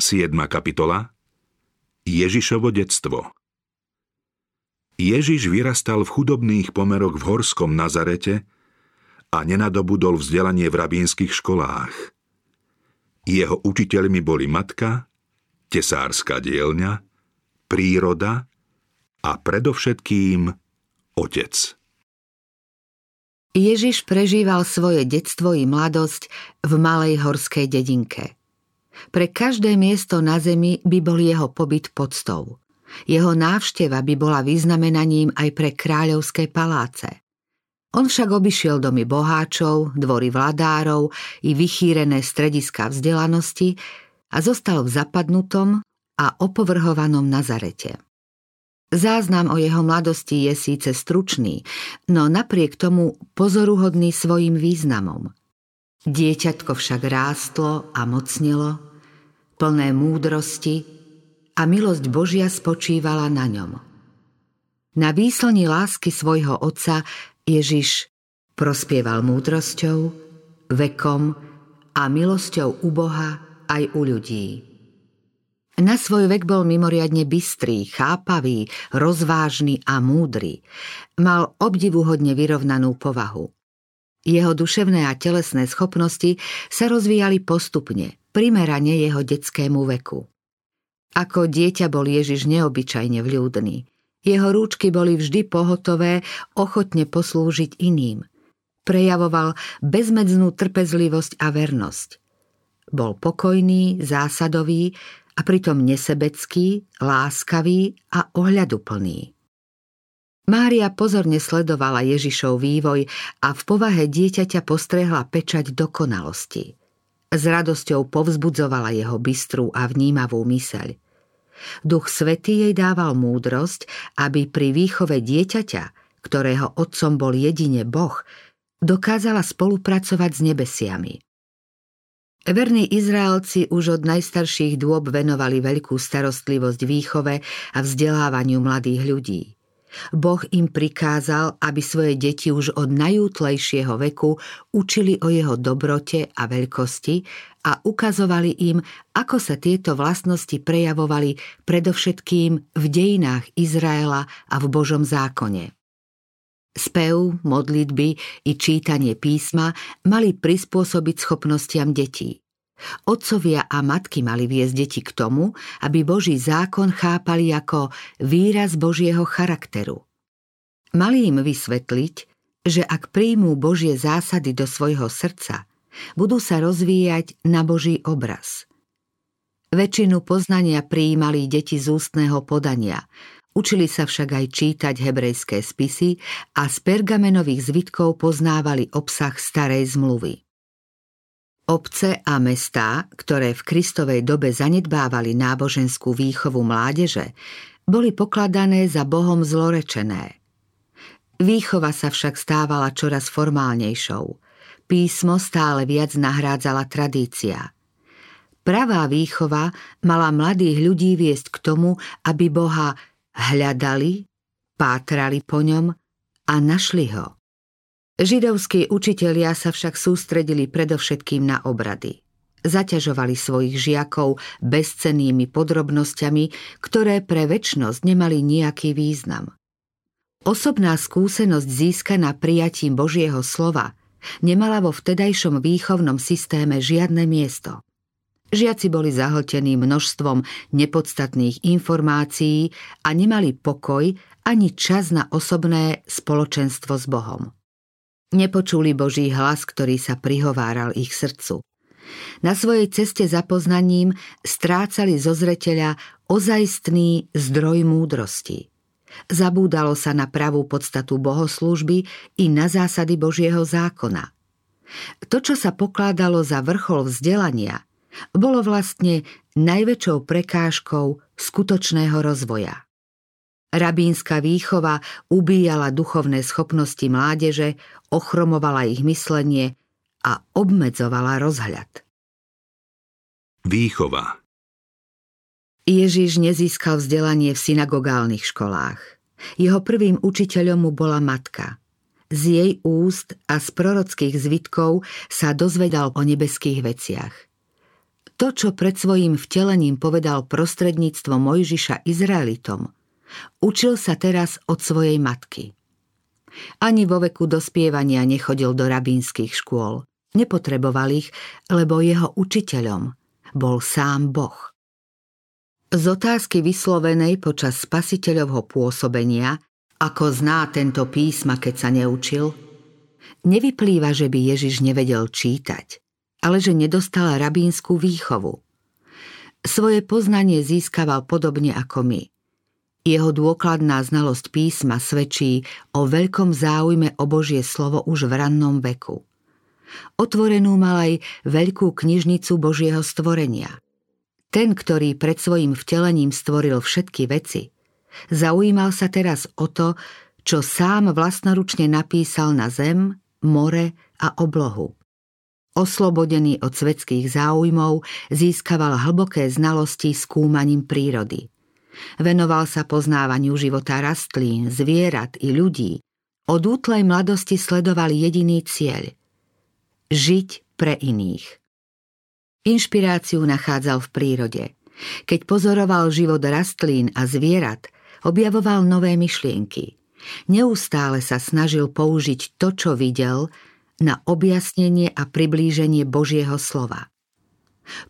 7. kapitola Ježišovo detstvo Ježiš vyrastal v chudobných pomeroch v horskom Nazarete a nenadobudol vzdelanie v rabínskych školách. Jeho učiteľmi boli matka, tesárska dielňa, príroda a predovšetkým otec. Ježiš prežíval svoje detstvo i mladosť v malej horskej dedinke – pre každé miesto na zemi by bol jeho pobyt podstou. Jeho návšteva by bola vyznamenaním aj pre kráľovské paláce. On však obišiel domy boháčov, dvory vladárov i vychýrené strediska vzdelanosti a zostal v zapadnutom a opovrhovanom Nazarete. Záznam o jeho mladosti je síce stručný, no napriek tomu pozoruhodný svojim významom. Dieťatko však rástlo a mocnilo, plné múdrosti a milosť Božia spočívala na ňom. Na výslni lásky svojho otca Ježiš prospieval múdrosťou, vekom a milosťou u Boha aj u ľudí. Na svoj vek bol mimoriadne bystrý, chápavý, rozvážny a múdry. Mal obdivuhodne vyrovnanú povahu. Jeho duševné a telesné schopnosti sa rozvíjali postupne, primerane jeho detskému veku. Ako dieťa bol Ježiš neobyčajne vľúdny. Jeho rúčky boli vždy pohotové, ochotne poslúžiť iným. Prejavoval bezmedznú trpezlivosť a vernosť. Bol pokojný, zásadový a pritom nesebecký, láskavý a ohľaduplný. Mária pozorne sledovala Ježišov vývoj a v povahe dieťaťa postrehla pečať dokonalosti. S radosťou povzbudzovala jeho bystrú a vnímavú myseľ. Duch Svetý jej dával múdrosť, aby pri výchove dieťaťa, ktorého otcom bol jedine Boh, dokázala spolupracovať s nebesiami. Verní Izraelci už od najstarších dôb venovali veľkú starostlivosť výchove a vzdelávaniu mladých ľudí. Boh im prikázal, aby svoje deti už od najútlejšieho veku učili o jeho dobrote a veľkosti a ukazovali im, ako sa tieto vlastnosti prejavovali predovšetkým v dejinách Izraela a v Božom zákone. Spev, modlitby i čítanie písma mali prispôsobiť schopnostiam detí. Otcovia a matky mali viesť deti k tomu, aby Boží zákon chápali ako výraz Božieho charakteru. Mali im vysvetliť, že ak príjmú Božie zásady do svojho srdca, budú sa rozvíjať na Boží obraz. Väčšinu poznania prijímali deti z ústneho podania, učili sa však aj čítať hebrejské spisy a z pergamenových zvitkov poznávali obsah starej zmluvy. Obce a mestá, ktoré v Kristovej dobe zanedbávali náboženskú výchovu mládeže, boli pokladané za Bohom zlorečené. Výchova sa však stávala čoraz formálnejšou. Písmo stále viac nahrádzala tradícia. Pravá výchova mala mladých ľudí viesť k tomu, aby Boha hľadali, pátrali po ňom a našli ho. Židovskí učitelia sa však sústredili predovšetkým na obrady. Zaťažovali svojich žiakov bezcennými podrobnosťami, ktoré pre väčnosť nemali nejaký význam. Osobná skúsenosť získaná prijatím Božieho slova nemala vo vtedajšom výchovnom systéme žiadne miesto. Žiaci boli zahltení množstvom nepodstatných informácií a nemali pokoj ani čas na osobné spoločenstvo s Bohom. Nepočuli Boží hlas, ktorý sa prihováral ich srdcu. Na svojej ceste za poznaním strácali zo zreteľa ozajstný zdroj múdrosti. Zabúdalo sa na pravú podstatu bohoslúžby i na zásady Božieho zákona. To, čo sa pokladalo za vrchol vzdelania, bolo vlastne najväčšou prekážkou skutočného rozvoja. Rabínska výchova ubíjala duchovné schopnosti mládeže, ochromovala ich myslenie a obmedzovala rozhľad. Výchova Ježiš nezískal vzdelanie v synagogálnych školách. Jeho prvým učiteľom mu bola matka. Z jej úst a z prorockých zvitkov sa dozvedal o nebeských veciach. To, čo pred svojím vtelením povedal prostredníctvo Mojžiša Izraelitom, učil sa teraz od svojej matky. Ani vo veku dospievania nechodil do rabínskych škôl. Nepotreboval ich, lebo jeho učiteľom bol sám Boh. Z otázky vyslovenej počas spasiteľovho pôsobenia, ako zná tento písma, keď sa neučil, nevyplýva, že by Ježiš nevedel čítať, ale že nedostal rabínsku výchovu. Svoje poznanie získaval podobne ako my. Jeho dôkladná znalosť písma svedčí o veľkom záujme o Božie slovo už v rannom veku. Otvorenú mal aj veľkú knižnicu Božieho stvorenia – ten, ktorý pred svojim vtelením stvoril všetky veci, zaujímal sa teraz o to, čo sám vlastnoručne napísal na zem, more a oblohu. Oslobodený od svetských záujmov, získaval hlboké znalosti skúmaním prírody. Venoval sa poznávaniu života rastlín, zvierat i ľudí. Od útlej mladosti sledoval jediný cieľ – žiť pre iných. Inšpiráciu nachádzal v prírode. Keď pozoroval život rastlín a zvierat, objavoval nové myšlienky. Neustále sa snažil použiť to, čo videl, na objasnenie a priblíženie Božieho slova.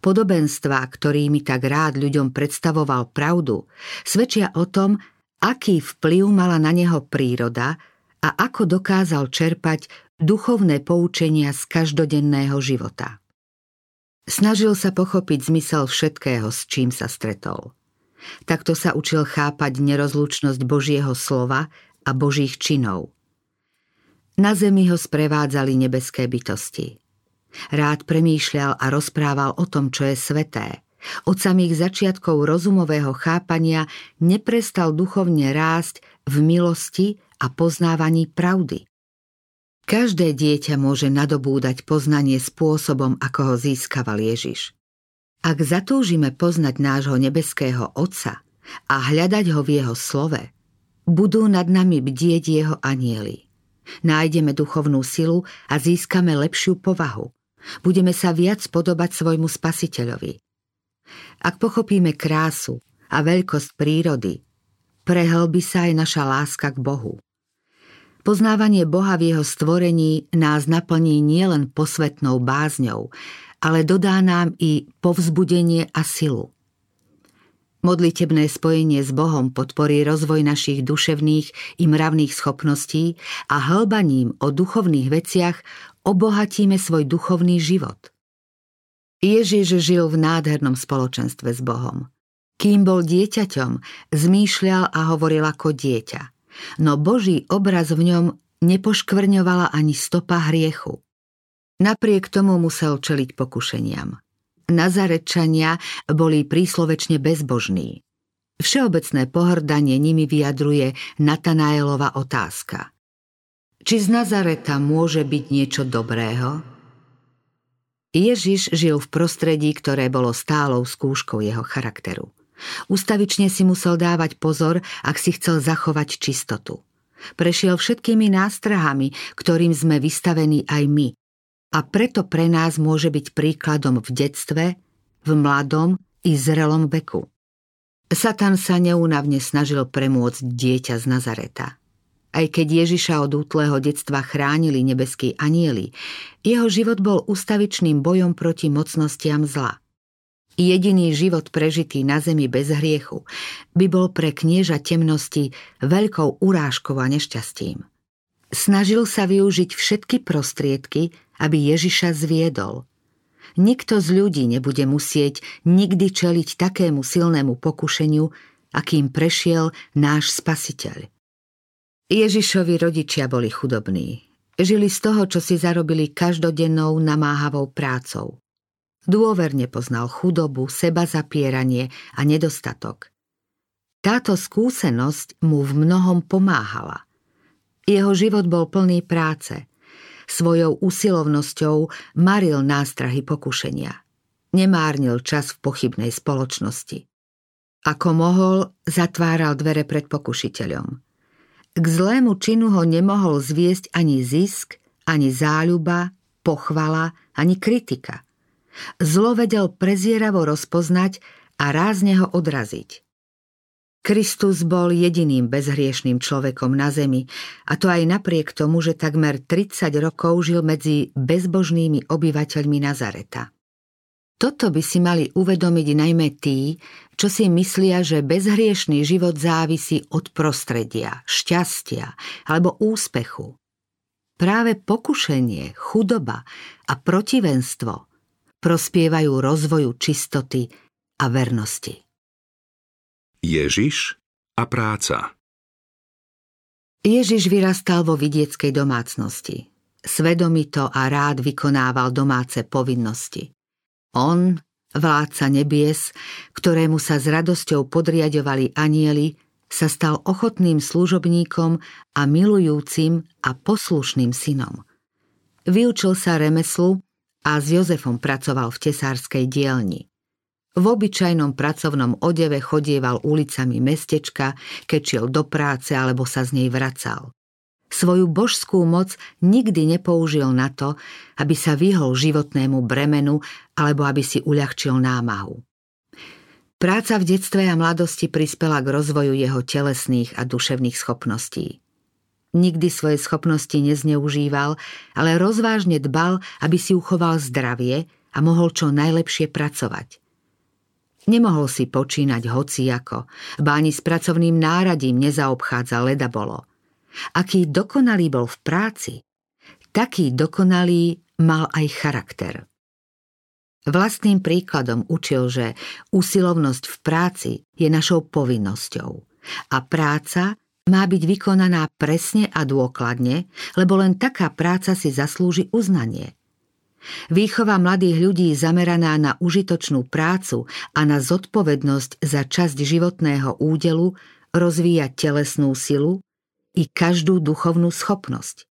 Podobenstvá, ktorými tak rád ľuďom predstavoval pravdu, svedčia o tom, aký vplyv mala na neho príroda a ako dokázal čerpať duchovné poučenia z každodenného života. Snažil sa pochopiť zmysel všetkého, s čím sa stretol. Takto sa učil chápať nerozlučnosť Božieho slova a Božích činov. Na zemi ho sprevádzali nebeské bytosti. Rád premýšľal a rozprával o tom, čo je sveté. Od samých začiatkov rozumového chápania neprestal duchovne rásť v milosti a poznávaní pravdy. Každé dieťa môže nadobúdať poznanie spôsobom, ako ho získaval Ježiš. Ak zatúžime poznať nášho nebeského Otca a hľadať ho v jeho slove, budú nad nami bdieť jeho anieli. Nájdeme duchovnú silu a získame lepšiu povahu. Budeme sa viac podobať svojmu spasiteľovi. Ak pochopíme krásu a veľkosť prírody, prehlbí sa aj naša láska k Bohu. Poznávanie Boha v jeho stvorení nás naplní nielen posvetnou bázňou, ale dodá nám i povzbudenie a silu. Modlitebné spojenie s Bohom podporí rozvoj našich duševných i mravných schopností a hlbaním o duchovných veciach obohatíme svoj duchovný život. Ježiš žil v nádhernom spoločenstve s Bohom. Kým bol dieťaťom, zmýšľal a hovoril ako dieťa – no Boží obraz v ňom nepoškvrňovala ani stopa hriechu. Napriek tomu musel čeliť pokušeniam. Nazarečania boli príslovečne bezbožní. Všeobecné pohrdanie nimi vyjadruje Natanaelova otázka. Či z Nazareta môže byť niečo dobrého? Ježiš žil v prostredí, ktoré bolo stálou skúškou jeho charakteru. Ustavične si musel dávať pozor, ak si chcel zachovať čistotu. Prešiel všetkými nástrahami, ktorým sme vystavení aj my. A preto pre nás môže byť príkladom v detstve, v mladom i zrelom veku. Satan sa neúnavne snažil premôcť dieťa z Nazareta. Aj keď Ježiša od útleho detstva chránili nebeskí anieli, jeho život bol ustavičným bojom proti mocnostiam zla. Jediný život prežitý na zemi bez hriechu by bol pre knieža temnosti veľkou urážkou a nešťastím. Snažil sa využiť všetky prostriedky, aby Ježiša zviedol. Nikto z ľudí nebude musieť nikdy čeliť takému silnému pokušeniu, akým prešiel náš spasiteľ. Ježišovi rodičia boli chudobní. Žili z toho, čo si zarobili každodennou namáhavou prácou. Dôverne poznal chudobu, seba zapieranie a nedostatok. Táto skúsenosť mu v mnohom pomáhala. Jeho život bol plný práce. Svojou usilovnosťou maril nástrahy pokušenia. Nemárnil čas v pochybnej spoločnosti. Ako mohol, zatváral dvere pred pokušiteľom. K zlému činu ho nemohol zviesť ani zisk, ani záľuba, pochvala, ani kritika – Zlo vedel prezieravo rozpoznať a rázne ho odraziť. Kristus bol jediným bezhriešným človekom na zemi, a to aj napriek tomu, že takmer 30 rokov žil medzi bezbožnými obyvateľmi Nazareta. Toto by si mali uvedomiť najmä tí, čo si myslia, že bezhriešný život závisí od prostredia, šťastia alebo úspechu. Práve pokušenie, chudoba a protivenstvo prospievajú rozvoju čistoty a vernosti. Ježiš a práca Ježiš vyrastal vo vidieckej domácnosti. Svedomito a rád vykonával domáce povinnosti. On, vládca nebies, ktorému sa s radosťou podriadovali anieli, sa stal ochotným služobníkom a milujúcim a poslušným synom. Vyučil sa remeslu a s Jozefom pracoval v tesárskej dielni. V obyčajnom pracovnom odeve chodieval ulicami mestečka, keď šiel do práce alebo sa z nej vracal. Svoju božskú moc nikdy nepoužil na to, aby sa vyhol životnému bremenu alebo aby si uľahčil námahu. Práca v detstve a mladosti prispela k rozvoju jeho telesných a duševných schopností. Nikdy svoje schopnosti nezneužíval, ale rozvážne dbal, aby si uchoval zdravie a mohol čo najlepšie pracovať. Nemohol si počínať hociako, báni s pracovným náradím nezaobchádza leda bolo. Aký dokonalý bol v práci, taký dokonalý mal aj charakter. Vlastným príkladom učil, že usilovnosť v práci je našou povinnosťou a práca má byť vykonaná presne a dôkladne, lebo len taká práca si zaslúži uznanie – Výchova mladých ľudí zameraná na užitočnú prácu a na zodpovednosť za časť životného údelu rozvíja telesnú silu i každú duchovnú schopnosť.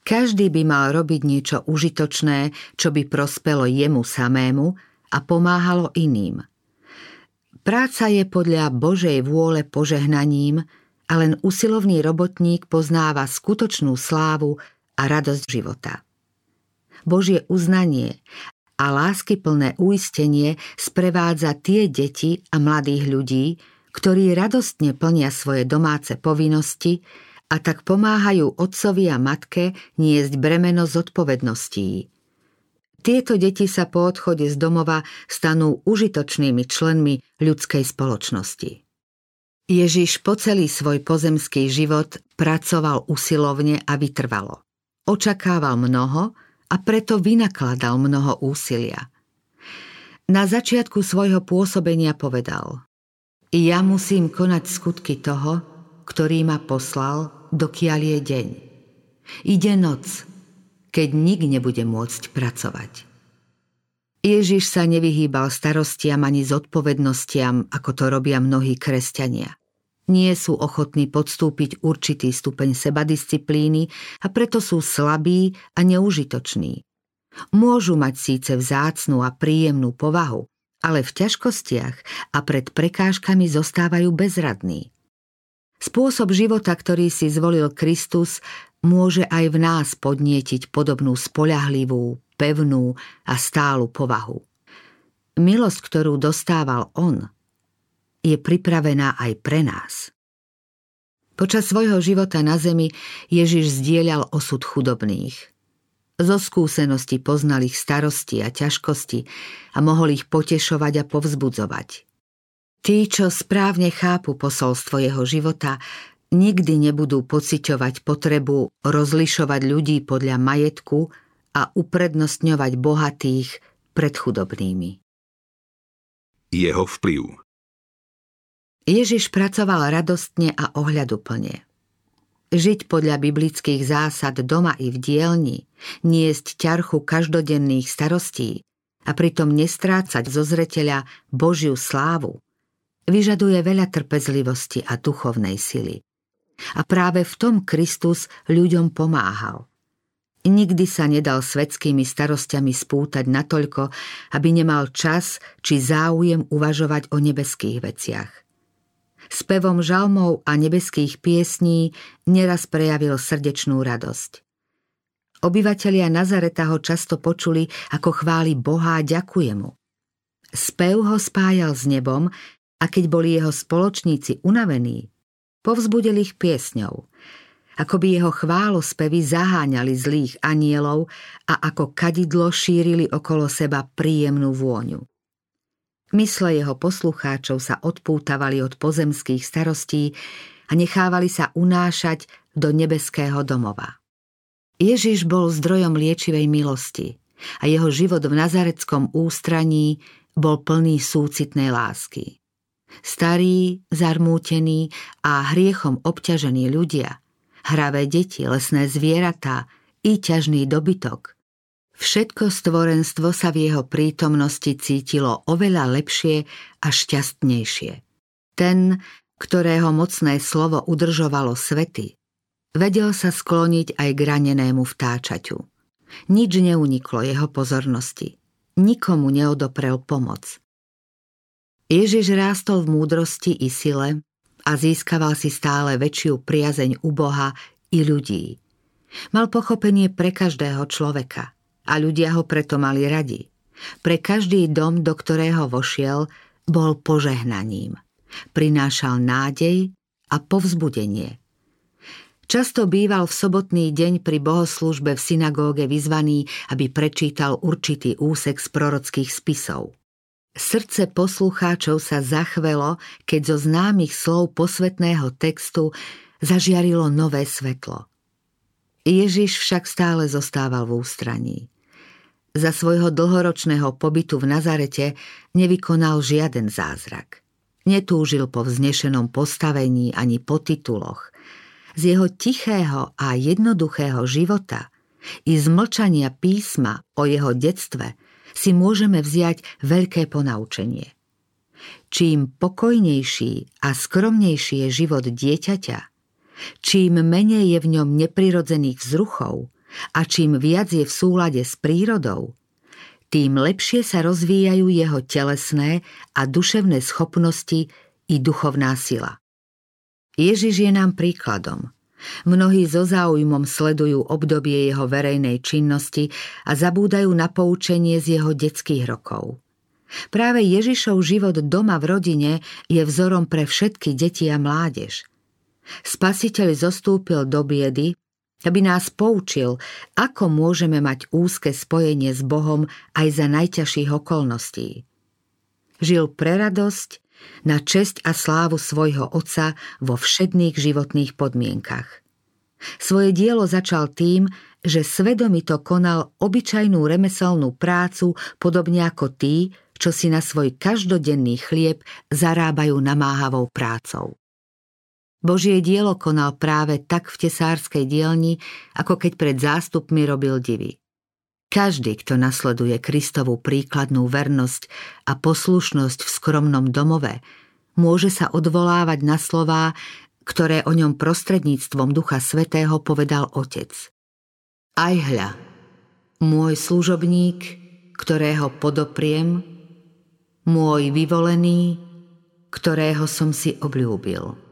Každý by mal robiť niečo užitočné, čo by prospelo jemu samému a pomáhalo iným. Práca je podľa Božej vôle požehnaním a len usilovný robotník poznáva skutočnú slávu a radosť života. Božie uznanie a láskyplné uistenie sprevádza tie deti a mladých ľudí, ktorí radostne plnia svoje domáce povinnosti a tak pomáhajú otcovi a matke niesť bremeno zodpovedností. Tieto deti sa po odchode z domova stanú užitočnými členmi ľudskej spoločnosti. Ježiš po celý svoj pozemský život pracoval usilovne a vytrvalo. Očakával mnoho, a preto vynakladal mnoho úsilia. Na začiatku svojho pôsobenia povedal Ja musím konať skutky toho, ktorý ma poslal, dokiaľ je deň. Ide noc, keď nik nebude môcť pracovať. Ježiš sa nevyhýbal starostiam ani zodpovednostiam, ako to robia mnohí kresťania nie sú ochotní podstúpiť určitý stupeň sebadisciplíny a preto sú slabí a neužitoční. Môžu mať síce vzácnú a príjemnú povahu, ale v ťažkostiach a pred prekážkami zostávajú bezradní. Spôsob života, ktorý si zvolil Kristus, môže aj v nás podnietiť podobnú spoľahlivú, pevnú a stálu povahu. Milosť, ktorú dostával On, je pripravená aj pre nás. Počas svojho života na zemi Ježiš zdieľal osud chudobných. Zo skúsenosti poznal ich starosti a ťažkosti a mohol ich potešovať a povzbudzovať. Tí, čo správne chápu posolstvo jeho života, nikdy nebudú pociťovať potrebu rozlišovať ľudí podľa majetku a uprednostňovať bohatých pred chudobnými. Jeho vplyv Ježiš pracoval radostne a ohľaduplne. Žiť podľa biblických zásad doma i v dielni, niesť ťarchu každodenných starostí a pritom nestrácať zo zreteľa Božiu slávu, vyžaduje veľa trpezlivosti a duchovnej sily. A práve v tom Kristus ľuďom pomáhal. Nikdy sa nedal svetskými starostiami spútať natoľko, aby nemal čas či záujem uvažovať o nebeských veciach spevom žalmov a nebeských piesní neraz prejavil srdečnú radosť. Obyvatelia Nazareta ho často počuli, ako chváli Boha a ďakuje mu. Spev ho spájal s nebom a keď boli jeho spoločníci unavení, povzbudil ich piesňou. Ako by jeho chválospevy zaháňali zlých anielov a ako kadidlo šírili okolo seba príjemnú vôňu. Mysle jeho poslucháčov sa odpútavali od pozemských starostí a nechávali sa unášať do nebeského domova. Ježiš bol zdrojom liečivej milosti a jeho život v nazareckom ústraní bol plný súcitnej lásky. Starí, zarmútení a hriechom obťažení ľudia, hravé deti, lesné zvieratá i ťažný dobytok – Všetko stvorenstvo sa v jeho prítomnosti cítilo oveľa lepšie a šťastnejšie. Ten, ktorého mocné slovo udržovalo svety, vedel sa skloniť aj k ranenému vtáčaťu. Nič neuniklo jeho pozornosti. Nikomu neodoprel pomoc. Ježiš rástol v múdrosti i sile a získaval si stále väčšiu priazeň u Boha i ľudí. Mal pochopenie pre každého človeka – a ľudia ho preto mali radi. Pre každý dom, do ktorého vošiel, bol požehnaním. Prinášal nádej a povzbudenie. Často býval v sobotný deň pri bohoslužbe v synagóge vyzvaný, aby prečítal určitý úsek z prorockých spisov. Srdce poslucháčov sa zachvelo, keď zo známych slov posvetného textu zažiarilo nové svetlo. Ježiš však stále zostával v ústraní. Za svojho dlhoročného pobytu v Nazarete nevykonal žiaden zázrak. Netúžil po vznešenom postavení ani po tituloch. Z jeho tichého a jednoduchého života i z mlčania písma o jeho detstve si môžeme vziať veľké ponaučenie. Čím pokojnejší a skromnejší je život dieťaťa, čím menej je v ňom neprirodzených vzruchov, a čím viac je v súlade s prírodou, tým lepšie sa rozvíjajú jeho telesné a duševné schopnosti i duchovná sila. Ježiš je nám príkladom. Mnohí so záujmom sledujú obdobie jeho verejnej činnosti a zabúdajú na poučenie z jeho detských rokov. Práve Ježišov život doma v rodine je vzorom pre všetky deti a mládež. Spasiteľ zostúpil do biedy, aby nás poučil, ako môžeme mať úzke spojenie s Bohom aj za najťažších okolností. Žil pre radosť, na česť a slávu svojho otca vo všedných životných podmienkach. Svoje dielo začal tým, že svedomito konal obyčajnú remeselnú prácu, podobne ako tí, čo si na svoj každodenný chlieb zarábajú namáhavou prácou. Božie dielo konal práve tak v tesárskej dielni, ako keď pred zástupmi robil divy. Každý, kto nasleduje Kristovú príkladnú vernosť a poslušnosť v skromnom domove, môže sa odvolávať na slová, ktoré o ňom prostredníctvom Ducha Svetého povedal Otec. Aj hľa, môj služobník, ktorého podopriem, môj vyvolený, ktorého som si obľúbil.